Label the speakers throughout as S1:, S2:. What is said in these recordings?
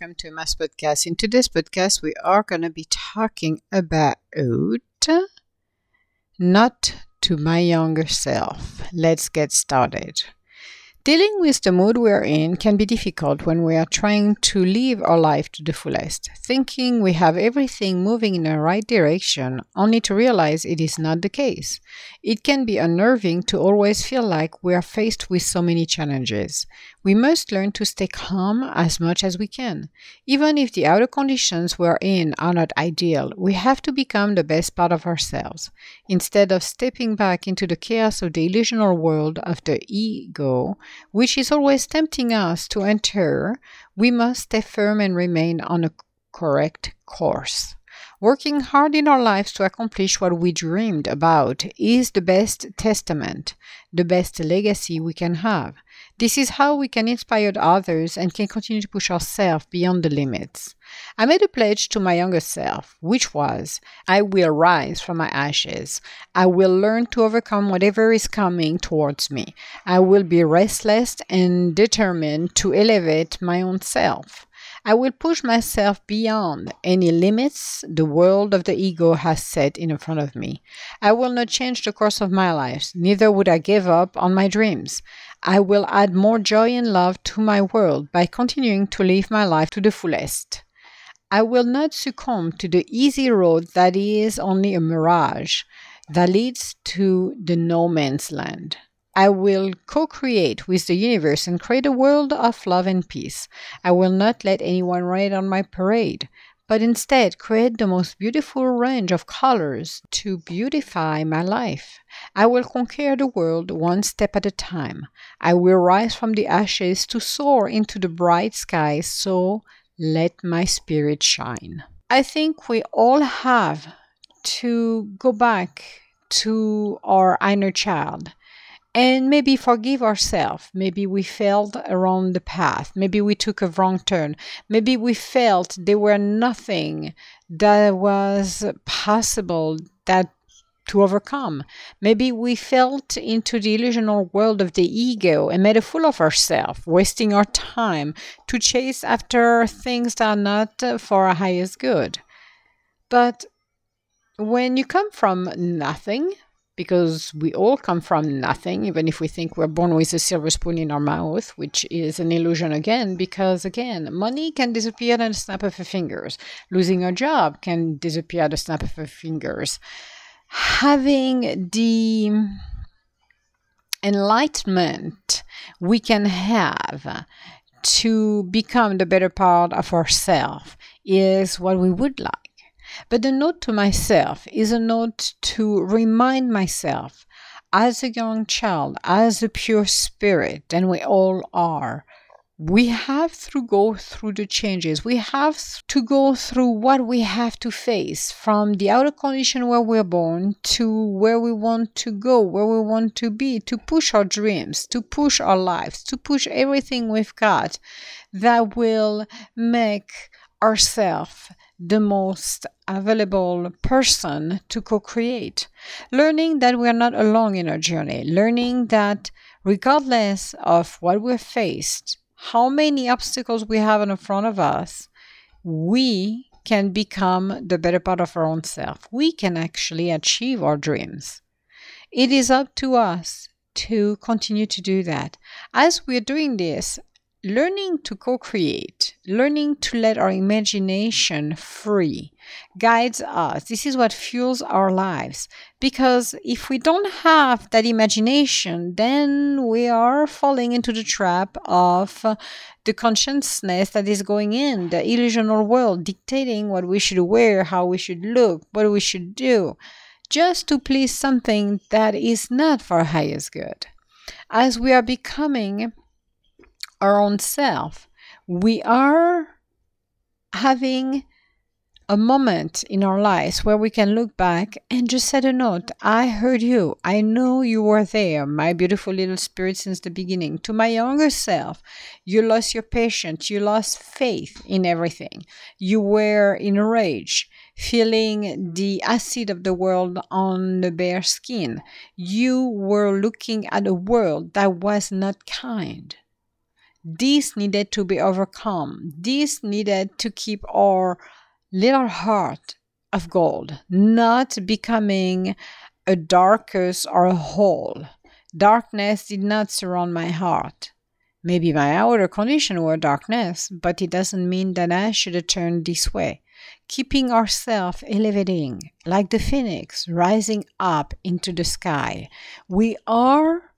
S1: welcome to Mass Podcast. In today's podcast, we are going to be talking about note to my younger self. Let's get started. Dealing with the mood we are in can be difficult when we are trying to live our life to the fullest, thinking we have everything moving in the right direction, only to realize it is not the case. It can be unnerving to always feel like we are faced with so many challenges. We must learn to stay calm as much as we can. Even if the outer conditions we are in are not ideal, we have to become the best part of ourselves. Instead of stepping back into the chaos of the illusional world of the ego, which is always tempting us to enter, we must stay firm and remain on a correct course. Working hard in our lives to accomplish what we dreamed about is the best testament, the best legacy we can have. This is how we can inspire others and can continue to push ourselves beyond the limits. I made a pledge to my younger self, which was I will rise from my ashes. I will learn to overcome whatever is coming towards me. I will be restless and determined to elevate my own self. I will push myself beyond any limits the world of the ego has set in front of me. I will not change the course of my life, neither would I give up on my dreams. I will add more joy and love to my world by continuing to live my life to the fullest. I will not succumb to the easy road that is only a mirage that leads to the no man's land. I will co create with the universe and create a world of love and peace. I will not let anyone rain on my parade, but instead create the most beautiful range of colors to beautify my life. I will conquer the world one step at a time. I will rise from the ashes to soar into the bright sky, so let my spirit shine. I think we all have to go back to our inner child and maybe forgive ourselves. Maybe we failed around the path. Maybe we took a wrong turn. Maybe we felt there were nothing that was possible that to overcome. Maybe we felt into the illusional world of the ego and made a fool of ourselves, wasting our time to chase after things that are not uh, for our highest good. But when you come from nothing, because we all come from nothing, even if we think we're born with a silver spoon in our mouth, which is an illusion again, because again, money can disappear at a snap of a fingers. Losing a job can disappear at a snap of a fingers. Having the enlightenment we can have to become the better part of ourselves is what we would like. But the note to myself is a note to remind myself as a young child, as a pure spirit, and we all are, we have to go through the changes. We have to go through what we have to face from the outer condition where we're born to where we want to go, where we want to be, to push our dreams, to push our lives, to push everything we've got that will make ourselves the most available person to co create. Learning that we are not alone in our journey, learning that regardless of what we're faced, how many obstacles we have in front of us, we can become the better part of our own self. We can actually achieve our dreams. It is up to us to continue to do that. As we're doing this, learning to co create, learning to let our imagination free guides us. This is what fuels our lives. Because if we don't have that imagination, then we are falling into the trap of the consciousness that is going in, the illusional world, dictating what we should wear, how we should look, what we should do, just to please something that is not for highest good. As we are becoming our own self, we are having a moment in our lives where we can look back and just set a note. I heard you. I know you were there, my beautiful little spirit since the beginning. To my younger self, you lost your patience. You lost faith in everything. You were in a rage, feeling the acid of the world on the bare skin. You were looking at a world that was not kind This needed to be overcome. This needed to keep our little heart of gold, not becoming a darkness or a hole. Darkness did not surround my heart. Maybe my outer condition were darkness, but it doesn't mean that I should turned this way. Keeping ourselves elevating like the phoenix rising up into the sky. We are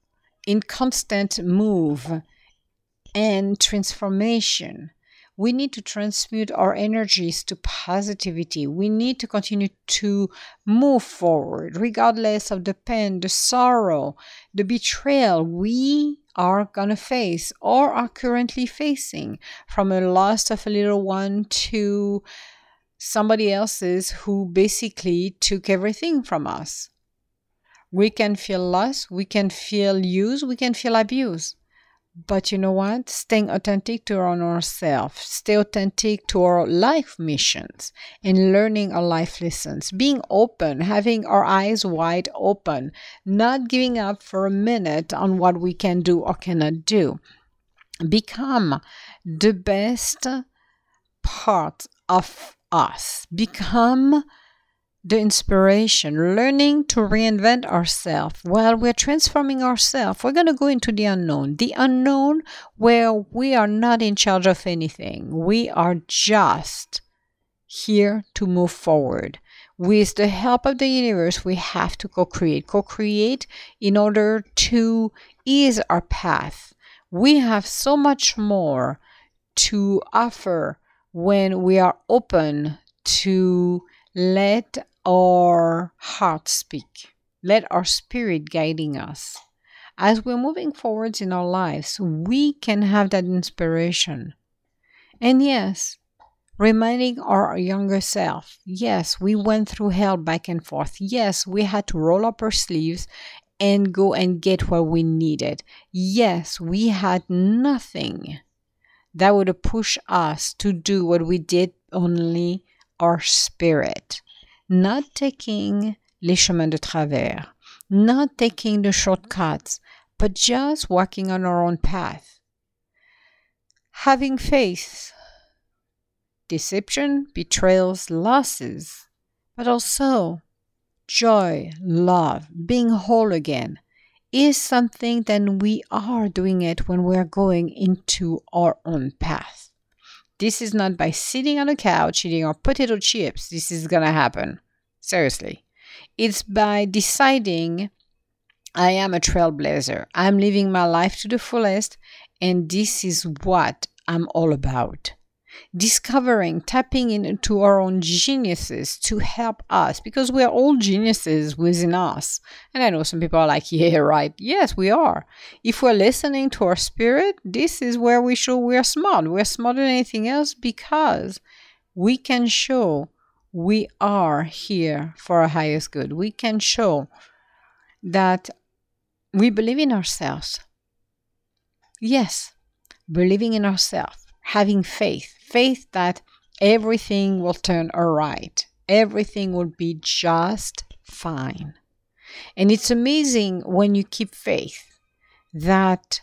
S1: in constant move and transformation. We need to transmute our energies to positivity. We need to continue to move forward, regardless of the pain, the sorrow, the betrayal we are going to face or are currently facing from a loss of a little one to somebody else's who basically took everything from us. We can feel loss, we can feel used, we can feel abused. But you know what? Staying authentic to our ourselves, stay authentic to our life missions and learning our life lessons, being open, having our eyes wide open, not giving up for a minute on what we can do or cannot do. Become the best part of us. Become the inspiration, learning to reinvent ourselves while we're transforming ourselves. We're going to go into the unknown, the unknown where we are not in charge of anything. We are just here to move forward. With the help of the universe, we have to co create. Co create in order to ease our path. We have so much more to offer when we are open to let our heart speak. Let our spirit guiding us. As we're moving forwards in our lives, we can have that inspiration. And yes, reminding our younger self, yes, we went through hell back and forth. Yes, we had to roll up our sleeves and go and get what we needed. Yes, we had nothing that would push us to do what we did, only our spirit not taking les chemins de travers, not taking the shortcuts, but just walking on our own path. Having faith, deception, betrayals, losses, but also joy, love, being whole again is something that we are doing it when we're going into our own path. This is not by sitting on a couch eating our potato chips. This is going to happen. Seriously. It's by deciding I am a trailblazer. I'm living my life to the fullest, and this is what I'm all about discovering, tapping into our own geniuses to help us because we're all geniuses within us. And I know some people are like, yeah, right. Yes, we are. If we're listening to our spirit, this is where we show we're smart. We're smarter than anything else because we can show we are here for our highest good. We can show that we believe in ourselves. Yes, believing in ourselves, having faith faith that everything will turn all right, everything will be just fine. And it's amazing when you keep faith that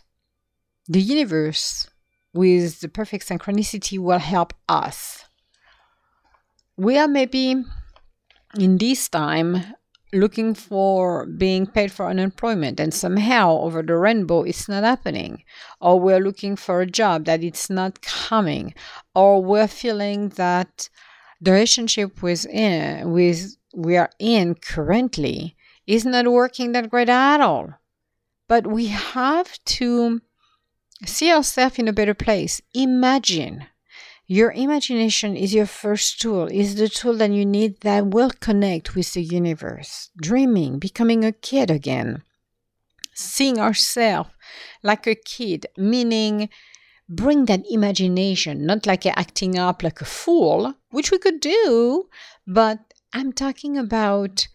S1: the universe, with the perfect synchronicity, will help us. We are maybe in this time looking for being paid for unemployment and somehow over the rainbow it's not happening. Or we're looking for a job that it's not coming. Or we're feeling that the relationship with in, with we are in currently is not working that great at all. But we have to see ourselves in a better place. Imagine your imagination is your first tool, is the tool that you need that will connect with the universe. Dreaming, becoming a kid again. Seeing ourselves like a kid, meaning bring that imagination, not like acting up like a fool, which we could do, but I'm talking about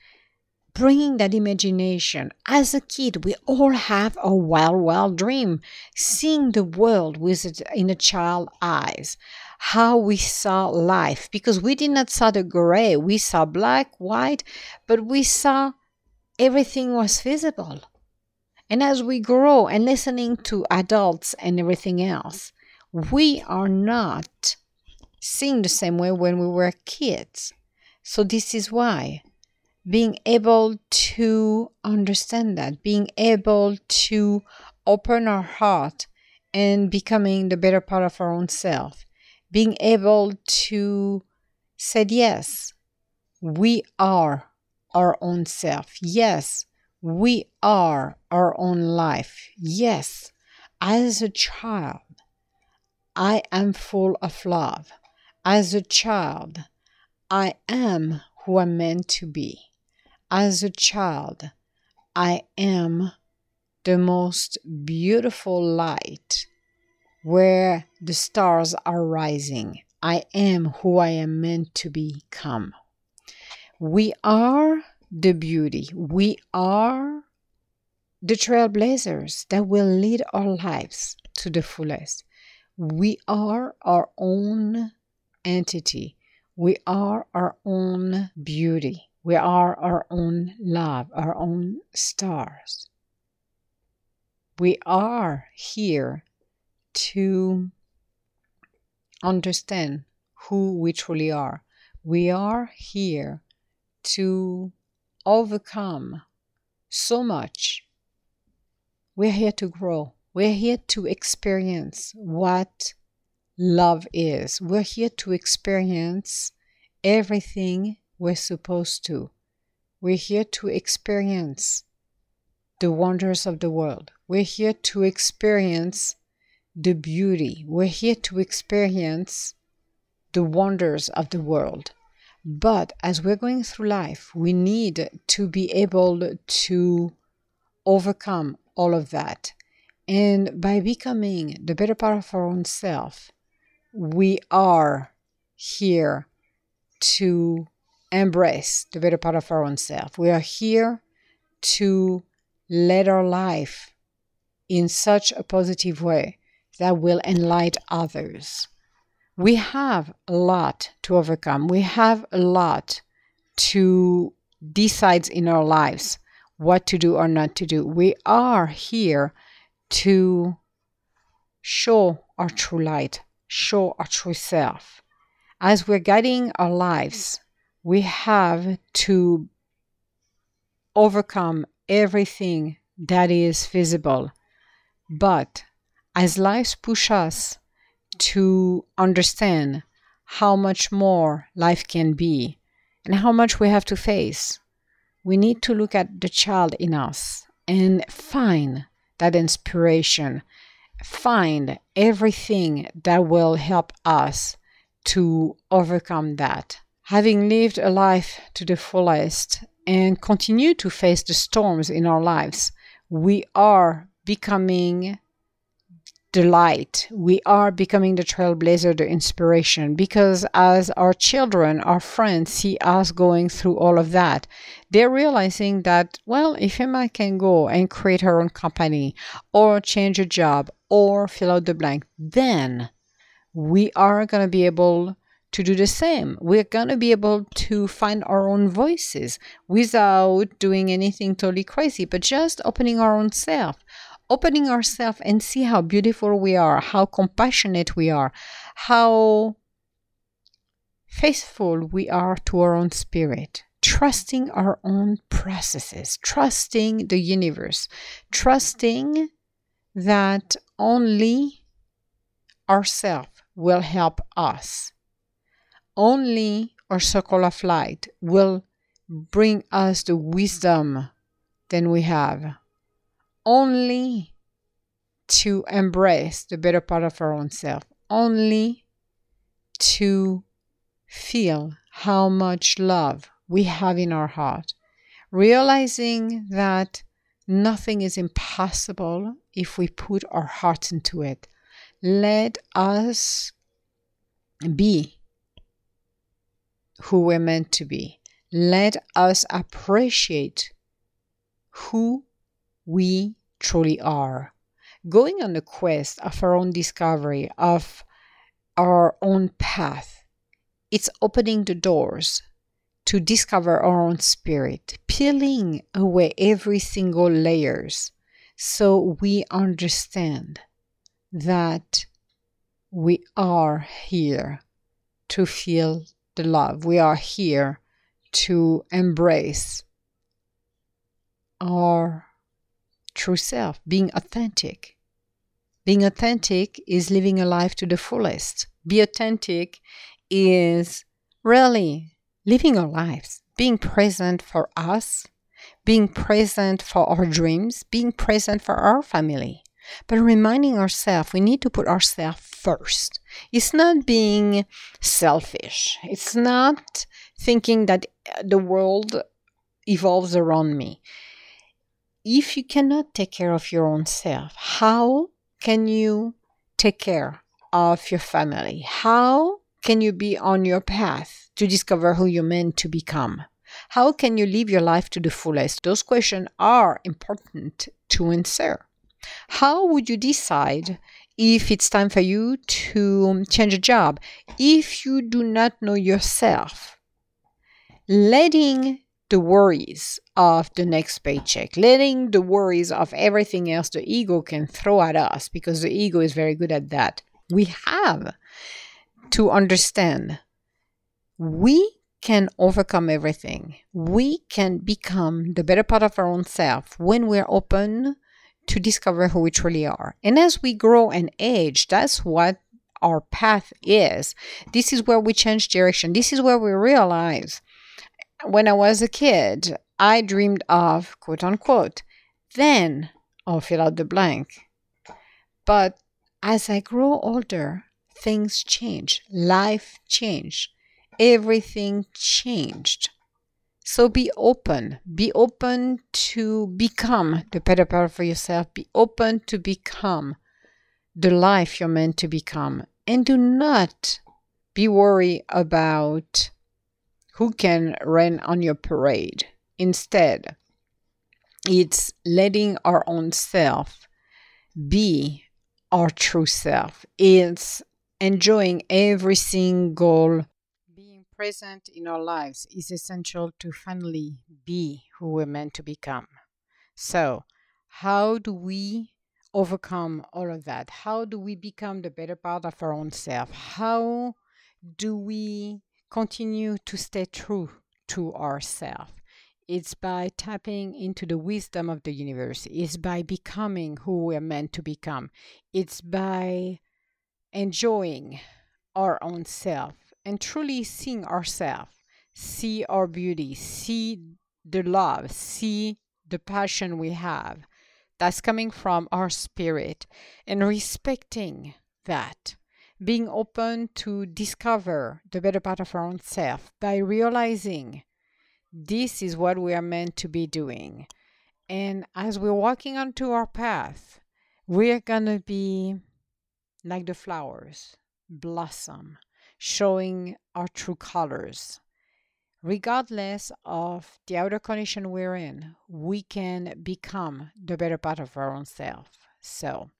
S1: bringing that imagination. As a kid, we all have a wild, wild dream, seeing the world with it in a child's eyes how we saw life because we did not saw the gray we saw black white but we saw everything was visible And as we grow and listening to adults and everything else, we are not seeing the same way when we were kids. So, this is why being able to understand that, being able to open our heart and becoming the better part of our own self, being able to say, yes, we are our own self. Yes, we are our own life. Yes, as a child, I am full of love. As a child, I am who I'm meant to be. As a child, I am the most beautiful light where the stars are rising. I am who I am meant to become. We are the beauty. We are the trailblazers that will lead our lives to the fullest. We are our own entity. We are our own beauty. We are our own love, our own stars. We are here to understand who we truly are. We are here to overcome so much. We're here to grow. We're here to experience what love is. We're here to experience everything we're supposed to. We're here to experience the wonders of the world. We're here to experience the beauty. We're here to experience the wonders of the world. But as we're going through life, we need to be able to overcome all of that. And by becoming the better part of our own self, we are here to embrace the better part of our own self. We are here to let our life in such a positive way that will enlighten others we have a lot to overcome. We have a lot to decide in our lives what to do or not to do. We are here to show our true light, show our true self. As we're guiding our lives, we have to overcome everything that is visible. But as life push us to understand how much more life can be and how much we have to face, we need to look at the child in us and find that inspiration, find everything that will help us to overcome that. Having lived a life to the fullest and continue to face the storms in our lives, we are becoming the light. We are becoming the trailblazer, the inspiration, because as our children, our friends see us going through all of that, they're realizing that, well, if Emma can go and create her own company or change a job or fill out the blank, then we are going to be able to do the same. We're going to be able to find our own voices without doing anything totally crazy, but just opening our own self opening ourselves and see how beautiful we are, how compassionate we are, how faithful we are to our own spirit, trusting our own processes, trusting the universe, trusting that only ourself will help us. Only our circle of light will bring us the wisdom than we have only to embrace the better part of our own self, only to feel how much love we have in our heart, realizing that nothing is impossible if we put our heart into it. Let us be who we're meant to be. Let us appreciate who we truly are. Going on the quest of our own discovery, of our own path, it's opening the doors to discover our own spirit, peeling away every single layers so we understand that we are here to feel the love. We are here to embrace our true self, being authentic. Being authentic is living a life to the fullest. Be authentic is really living our lives, being present for us, being present for our dreams, being present for our family. But reminding ourselves, we need to put ourselves first. It's not being selfish. It's not thinking that the world evolves around me. If you cannot take care of your own self, how can you take care of your family? How can you be on your path to discover who you're meant to become? How can you live your life to the fullest? Those questions are important to answer. How would you decide if it's time for you to change a job if you do not know yourself? Letting the worries of the next paycheck, letting the worries of everything else the ego can throw at us, because the ego is very good at that. We have to understand we can overcome everything. We can become the better part of our own self when we're open to discover who we truly are. And as we grow and age, that's what our path is. This is where we change direction. This is where we realize when I was a kid, I dreamed of quote unquote, then I'll fill out the blank. But as I grow older, things change, life changed, everything changed. So be open. Be open to become the better part for yourself. Be open to become the life you're meant to become. And do not be worried about who can rain on your parade. Instead, it's letting our own self be our true self. It's enjoying every single being present in our lives is essential to finally be who we're meant to become. So, how do we overcome all of that? How do we become the better part of our own self? How do we continue to stay true to ourselves? It's by tapping into the wisdom of the universe. It's by becoming who we're meant to become. It's by enjoying our own self and truly seeing ourselves, see our beauty, see the love, see the passion we have that's coming from our spirit and respecting that being open to discover the better part of our own self by realizing this is what we are meant to be doing. And as we're walking onto our path, we're going to be like the flowers, blossom, showing our true colors. Regardless of the outer condition we're in, we can become the better part of our own self. So,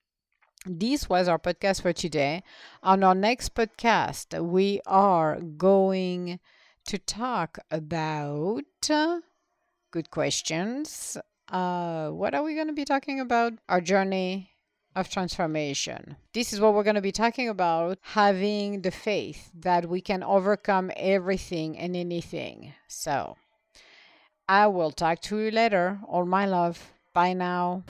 S1: this was our podcast for today. On our next podcast, we are going to talk about good questions. Uh, what are we going to be talking about? Our journey of transformation. This is what we're going to be talking about having the faith that we can overcome everything and anything. So, I will talk to you later. All my love. Bye now.